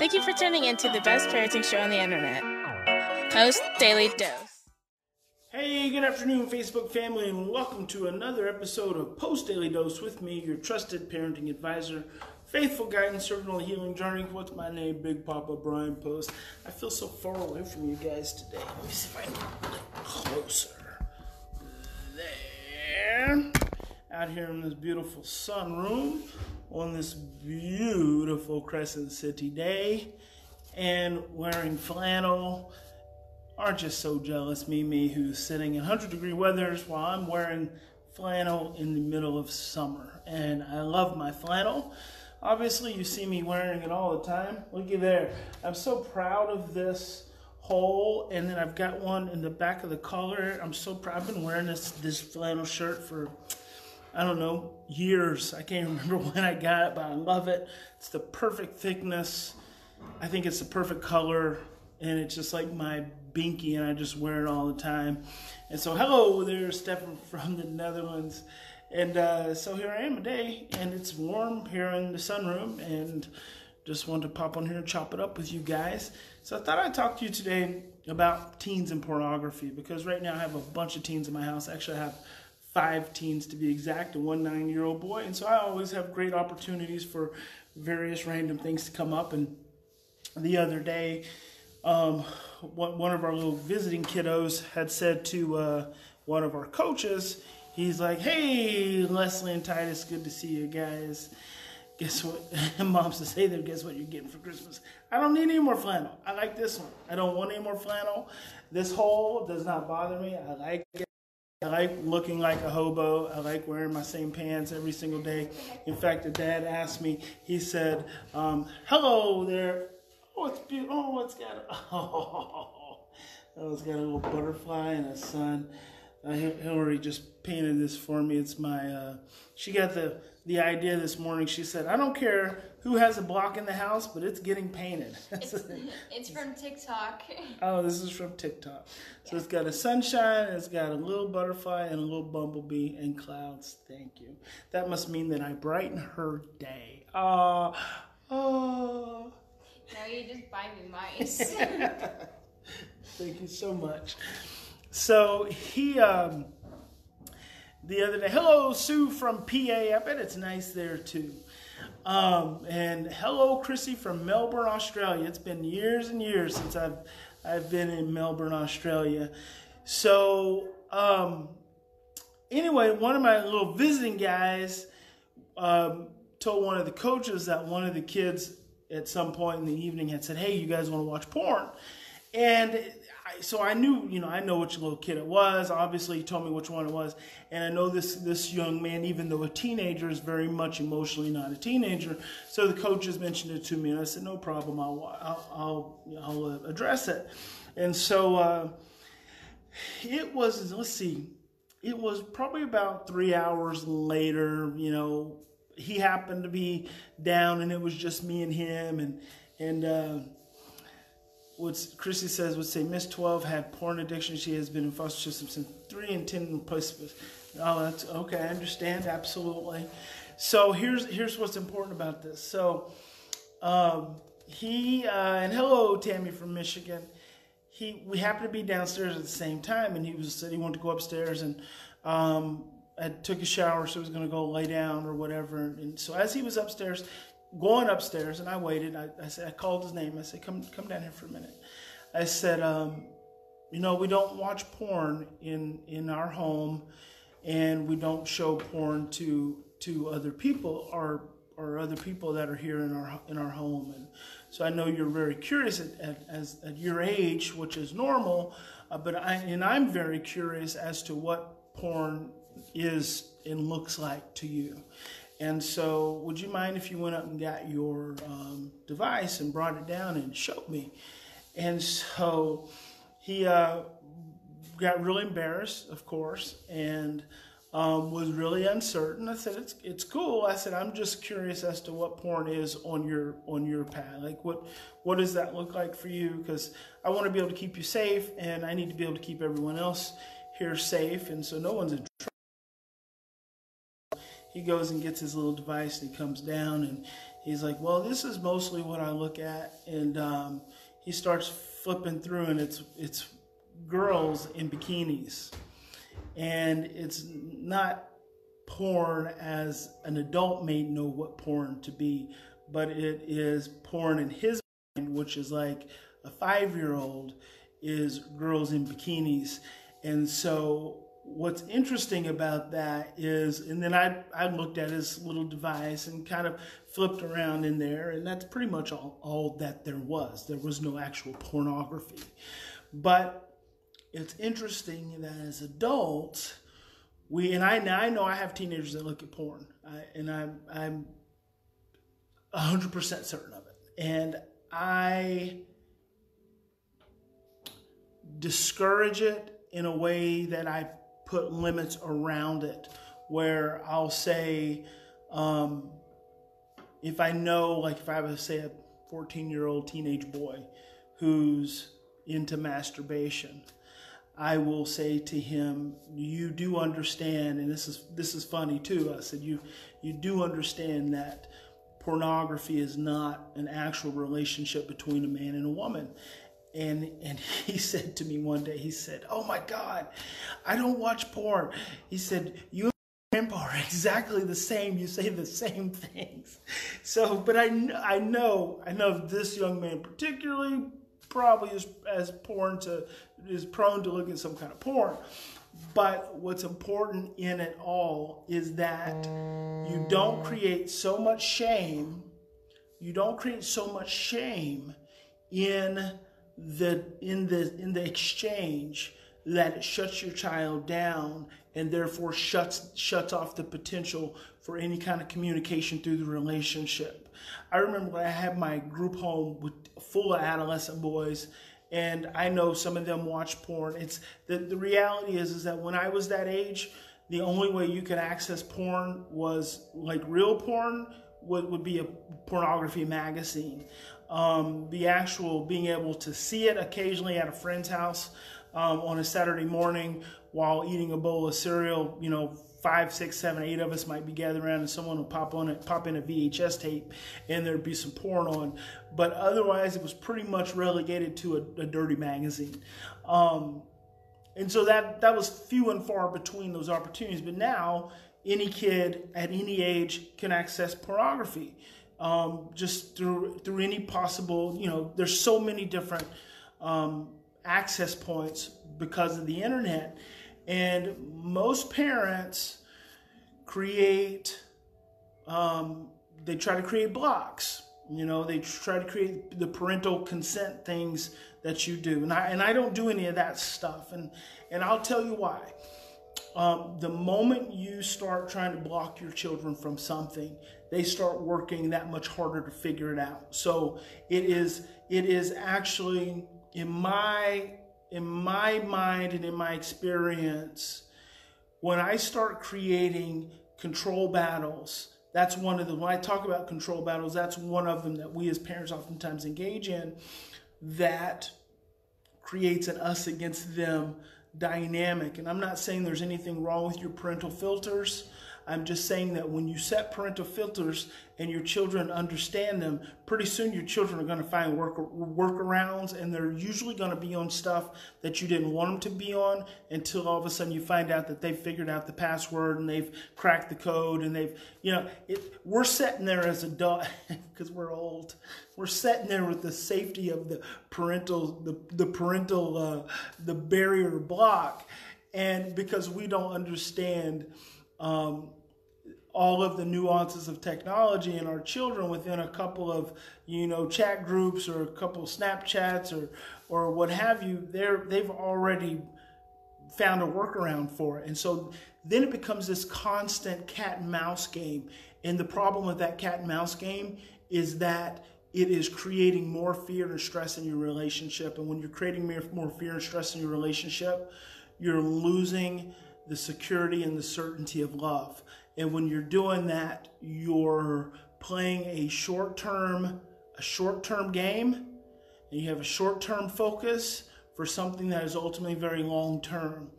Thank you for tuning in to the best parenting show on the internet, Post Daily Dose. Hey, good afternoon, Facebook family, and welcome to another episode of Post Daily Dose with me, your trusted parenting advisor, faithful guidance, servant on healing journey. What's my name? Big Papa Bryan Post. I feel so far away from you guys today. Let me see if I can get closer. There. Out here in this beautiful sunroom on this beautiful Crescent City day and wearing flannel aren't just so jealous, me, who's sitting in 100 degree weathers while I'm wearing flannel in the middle of summer. And I love my flannel. Obviously, you see me wearing it all the time. Looky there. I'm so proud of this hole, and then I've got one in the back of the collar. I'm so proud. I've been wearing this, this flannel shirt for, I don't know, years. I can't remember when I got it, but I love it. It's the perfect thickness. I think it's the perfect color and it's just like my binky and I just wear it all the time. And so hello there, Stefan from the Netherlands. And uh, so here I am today and it's warm here in the sunroom and just wanted to pop on here and chop it up with you guys. So I thought I'd talk to you today about teens and pornography because right now I have a bunch of teens in my house. Actually, I have five teens to be exact, and one nine year old boy. And so I always have great opportunities for various random things to come up. And the other day, um, one of our little visiting kiddos had said to uh, one of our coaches, he's like, "Hey, Leslie and Titus, good to see you guys. Guess what? Mom says, "Hey there, guess what you're getting for Christmas? I don't need any more flannel. I like this one. I don't want any more flannel. This hole does not bother me. I like it." I like looking like a hobo. I like wearing my same pants every single day. In fact, the dad asked me, he said, um, Hello there, Oh, it's beautiful. Oh, it's got a, oh, it's got a little butterfly and a sun. Uh, Hillary just painted this for me. It's my. Uh, she got the the idea this morning. She said, "I don't care who has a block in the house, but it's getting painted." It's, it's from TikTok. oh, this is from TikTok. So yeah. it's got a sunshine, it's got a little butterfly and a little bumblebee and clouds. Thank you. That must mean that I brighten her day. Uh, oh. Now you just buy me mice. Thank you so much. So he, um, the other day, hello, Sue from PA. I bet it's nice there too. Um, and hello, Chrissy from Melbourne, Australia. It's been years and years since I've I've been in Melbourne, Australia. So um, anyway, one of my little visiting guys um, told one of the coaches that one of the kids at some point in the evening had said, "Hey, you guys want to watch porn?" And I, so I knew, you know, I know which little kid it was. Obviously, he told me which one it was, and I know this this young man, even though a teenager, is very much emotionally not a teenager. So the coaches mentioned it to me, and I said, "No problem, I'll I'll I'll, I'll uh, address it." And so uh, it was. Let's see, it was probably about three hours later. You know, he happened to be down and it was just me and him and and uh, what Chrissy says would say Miss 12 had porn addiction. She has been in foster system since three and ten places. Oh, that's okay. I understand absolutely. So here's here's what's important about this. So um, he uh, and hello Tammy from Michigan. He we happened to be downstairs at the same time, and he was said he wanted to go upstairs and um, I took a shower, so he was going to go lay down or whatever. And so as he was upstairs, going upstairs, and I waited. I, I said, I called his name. I said, "Come, come down here for a minute." I said, um, "You know, we don't watch porn in in our home, and we don't show porn to to other people or or other people that are here in our in our home." And so I know you're very curious at, at as at your age, which is normal, uh, but I and I'm very curious as to what porn is and looks like to you. And so, would you mind if you went up and got your um, device and brought it down and showed me? And so he uh, got really embarrassed, of course, and um, was really uncertain. I said, "It's it's cool." I said, "I'm just curious as to what porn is on your on your pad. Like, what what does that look like for you? Because I want to be able to keep you safe, and I need to be able to keep everyone else here safe, and so no one's in trouble." He goes and gets his little device and he comes down and he's like, well, this is mostly what I look at, and um, he starts flipping through, and it's it's girls in bikinis, and it's not porn as an adult may know what porn to be, but it is porn in his mind, which is like a five year old is girls in bikinis. And so what's interesting about that is, and then I, I looked at his little device and kind of flipped around in there, and that's pretty much all, all that there was. There was no actual pornography. But it's interesting that as adults, we and I I know I have teenagers that look at porn, I, and I'm I'm hundred percent certain of it, and I discourage it in a way that I put limits around it, where I'll say, um, if I know, like if I have say a 14 year old teenage boy who's into masturbation I will say to him, "You do understand," and this is this is funny too. I said, "You you do understand that pornography is not an actual relationship between a man and a woman." And and he said to me one day, he said, "Oh my God, I don't watch porn." He said, "You." And grandpa are exactly the same. You say the same things. So, but I, I know, I know this young man particularly probably is as porn to is prone to look at some kind of porn. But what's important in it all is that you don't create so much shame. You don't create so much shame in the in the in the exchange that it shuts your child down and therefore shuts shuts off the potential for any kind of communication through the relationship. I remember when I had my group home with full of adolescent boys and I know some of them watch porn. It's the, the reality is is that when I was that age, the only way you could access porn was like real porn would, would be a pornography magazine. Um, the actual being able to see it occasionally at a friend's house um, on a Saturday morning while eating a bowl of cereal, you know, five, six, seven, eight of us might be gathered around and someone would pop on it, pop in a VHS tape and there'd be some porn on. But otherwise it was pretty much relegated to a, a dirty magazine. Um, and so that, that was few and far between those opportunities. But now any kid at any age can access pornography. Um, just through through any possible, you know, there's so many different um, access points because of the internet and most parents create, um, they try to create blocks. You know, they try to create the parental consent things that you do. And I, and I don't do any of that stuff. And, and I'll tell you why. Um, the moment you start trying to block your children from something, they start working that much harder to figure it out. So it is it is actually in my in my mind and in my experience, when I start creating control battles, that's one of them. When I talk about control battles, that's one of them that we as parents oftentimes engage in that creates an us against them dynamic. And I'm not saying there's anything wrong with your parental filters. I'm just saying that when you set parental filters and your children understand them, pretty soon your children are going to find work workarounds, and they're usually going to be on stuff that you didn't want them to be on until all of a sudden you find out that they've figured out the password and they've cracked the code and they've, you know, it, we're sitting there as adults because we're old. We're sitting there with the safety of the parental, the the parental, uh, the barrier block, and because we don't understand. Um, all of the nuances of technology and our children within a couple of you know chat groups or a couple of snapchats or or what have you they're they've already found a workaround for it. And so then it becomes this constant cat and mouse game. And the problem with that cat and mouse game is that it is creating more fear and stress in your relationship. And when you're creating more fear and stress in your relationship you're losing the security and the certainty of love and when you're doing that, you're playing a short term, a short term game, and you have a short term focus for something that is ultimately very long term.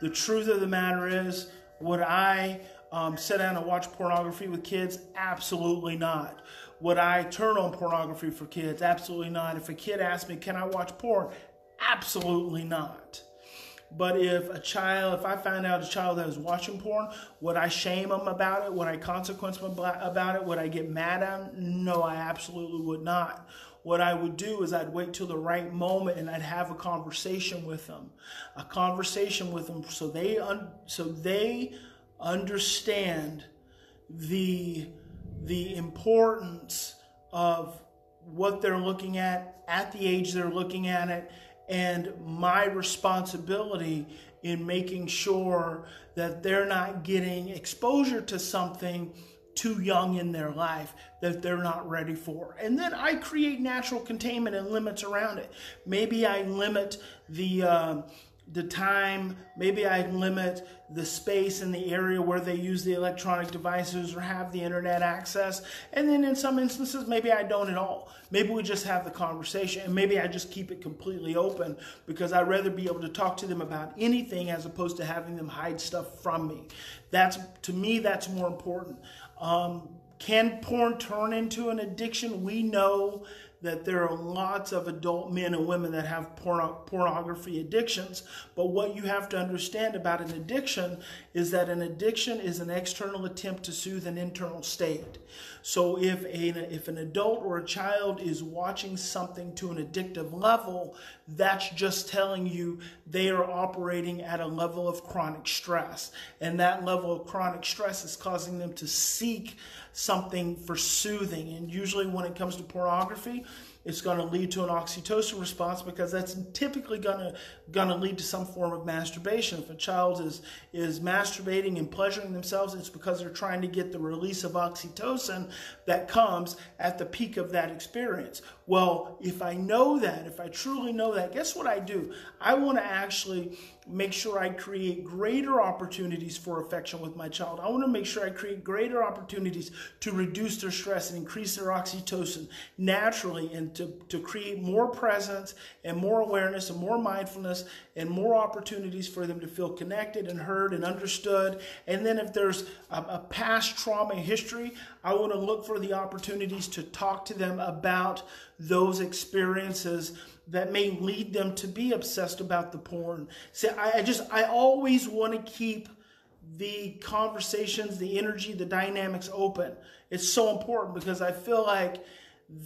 The truth of the matter is, would I um, sit down and watch pornography with kids? Absolutely not. Would I turn on pornography for kids? Absolutely not. If a kid asks me, Can I watch porn? Absolutely not. But if a child, if I find out a child that is watching porn, would I shame them about it? Would I consequence them about it? Would I get mad at them? No, I absolutely would not. What I would do is I'd wait till the right moment and I'd have a conversation with them, a conversation with them, so they un- so they understand the the importance of what they're looking at at the age they're looking at it and my responsibility in making sure that they're not getting exposure to something too young in their life that they're not ready for. And then I create natural containment and limits around it. Maybe I limit the uh, the time, maybe I limit the space in the area where they use the electronic devices or have the internet access. And then in some instances, maybe I don't at all. Maybe we just have the conversation and maybe I just keep it completely open because I'd rather be able to talk to them about anything as opposed to having them hide stuff from me. That's, to me, that's more important. Um, can porn turn into an addiction? We know that there are lots of adult men and women that have porno- pornography addictions. But what you have to understand about an addiction is that an addiction is an external attempt to soothe an internal state. So if a, if an adult or a child is watching something to an addictive level, that's just telling you they are operating at a level of chronic stress. And that level of chronic stress is causing them to seek something for soothing. And usually when it comes to pornography, it's going to lead to an oxytocin response because that's typically going to going to lead to some form of masturbation. If a child is is masturbating and pleasuring themselves, it's because they're trying to get the release of oxytocin that comes at the peak of that experience. Well, if I know that, if I truly know that, guess what I do? I want to actually make sure I create greater opportunities for affection with my child. I want to make sure I create greater opportunities to reduce their stress and increase their oxytocin naturally and to, to create more presence and more awareness and more mindfulness and more opportunities for them to feel connected and heard and understood. And then if there's a, a past trauma history, I want to look for the opportunities to talk to them about those experiences that may lead them to be obsessed about the porn. See, I, I just, I always want to keep the conversations, the energy, the dynamics open. It's so important because I feel like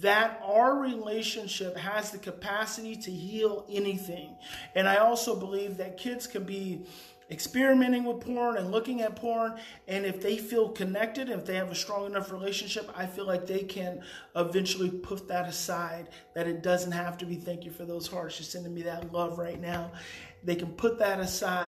that our relationship has the capacity to heal anything. And I also believe that kids can be experimenting with porn and looking at porn. And if they feel connected, if they have a strong enough relationship, I feel like they can eventually put that aside. That it doesn't have to be thank you for those hearts. You're sending me that love right now. They can put that aside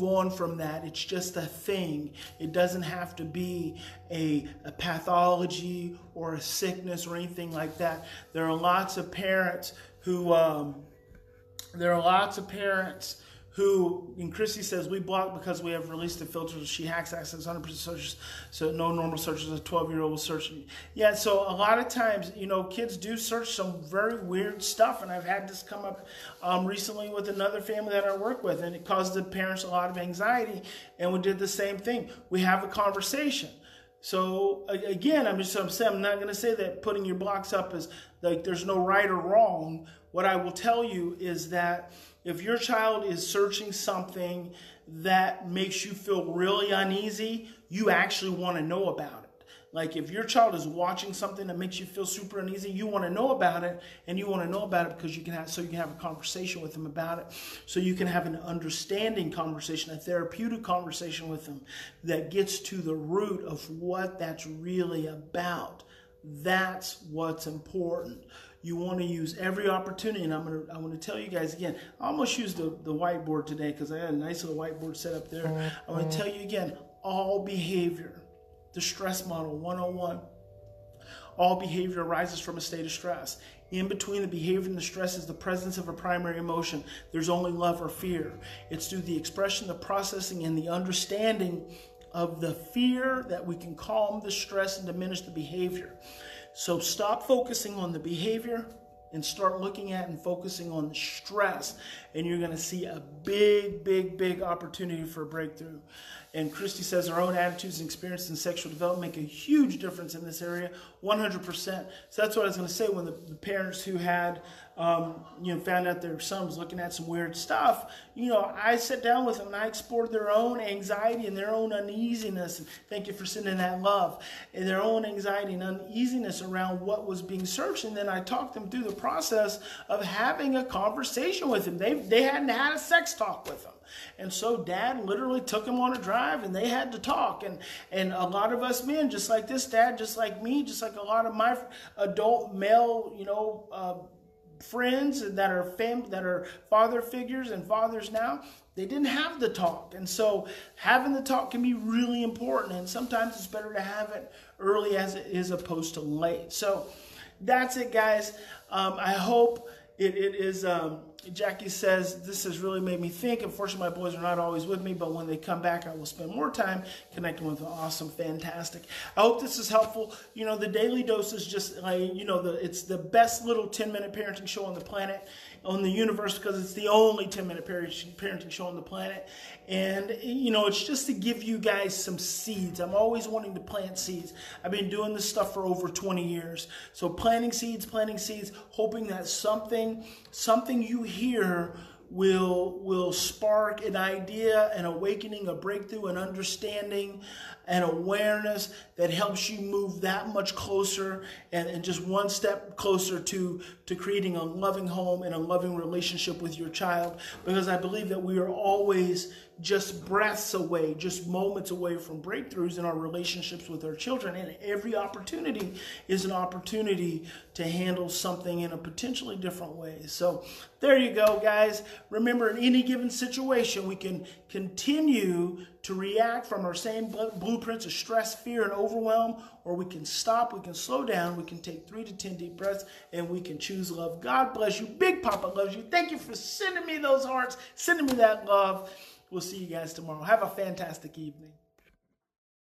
move on from that. It's just a thing. It doesn't have to be a, a, pathology or a sickness or anything like that. There are lots of parents who, um, there are lots of parents who, and Chrissy says, we block because we have released the filters. She hacks access 100% searches, so no normal searches. A 12 year old will search. Yeah, so a lot of times, you know, kids do search some very weird stuff, and I've had this come up um, recently with another family that I work with, and it caused the parents a lot of anxiety, and we did the same thing. We have a conversation. So again, I'm just I'm saying I'm not going to say that putting your blocks up is like there's no right or wrong. What I will tell you is that if your child is searching something that makes you feel really uneasy, you actually want to know about it. Like if your child is watching something that makes you feel super uneasy, you want to know about it, and you want to know about it because you can have so you can have a conversation with them about it, so you can have an understanding conversation, a therapeutic conversation with them that gets to the root of what that's really about. That's what's important. You want to use every opportunity, and I'm gonna I want to tell you guys again. I almost used the, the whiteboard today because I had a nice little whiteboard set up there. I want to tell you again, all behavior, the stress model 101. All behavior arises from a state of stress. In between the behavior and the stress is the presence of a primary emotion. There's only love or fear. It's through the expression, the processing, and the understanding of the fear that we can calm the stress and diminish the behavior. So stop focusing on the behavior and start looking at and focusing on the stress, and you're going to see a big, big, big opportunity for a breakthrough. And Christy says our own attitudes and experiences in sexual development make a huge difference in this area, 100%. So that's what I was going to say when the, the parents who had, um, you know, found out their son was looking at some weird stuff, you know, I sat down with them and I explored their own anxiety and their own uneasiness. And thank you for sending that love. And their own anxiety and uneasiness around what was being searched. And then I talked them through the process of having a conversation with them. They, they hadn't had a sex talk with them. And so dad literally took him on a drive and they had to talk. And, and a lot of us men, just like this dad, just like me, just like a lot of my adult male, you know, uh, friends that are fam- that are father figures and fathers now, they didn't have the talk. And so having the talk can be really important. And sometimes it's better to have it early as it is opposed to late. So that's it, guys. Um, I hope it, it is. Um, Jackie says, This has really made me think. Unfortunately, my boys are not always with me, but when they come back, I will spend more time connecting with them. Awesome, fantastic. I hope this is helpful. You know, the daily dose is just like, you know, the, it's the best little 10 minute parenting show on the planet on the universe because it's the only 10 minute parenting show on the planet. And, you know, it's just to give you guys some seeds. I'm always wanting to plant seeds. I've been doing this stuff for over 20 years. So planting seeds, planting seeds, hoping that something, something you hear will will spark an idea, an awakening, a breakthrough, an understanding, an awareness that helps you move that much closer and, and just one step closer to, to creating a loving home and a loving relationship with your child. Because I believe that we are always just breaths away, just moments away from breakthroughs in our relationships with our children. And every opportunity is an opportunity to handle something in a potentially different way. So there you go, guys. Remember, in any given situation, we can continue to react from our same blueprints of stress, fear, and overwhelm, or we can stop, we can slow down, we can take three to 10 deep breaths, and we can choose love. God bless you. Big Papa loves you. Thank you for sending me those hearts, sending me that love. We'll see you guys tomorrow. Have a fantastic evening.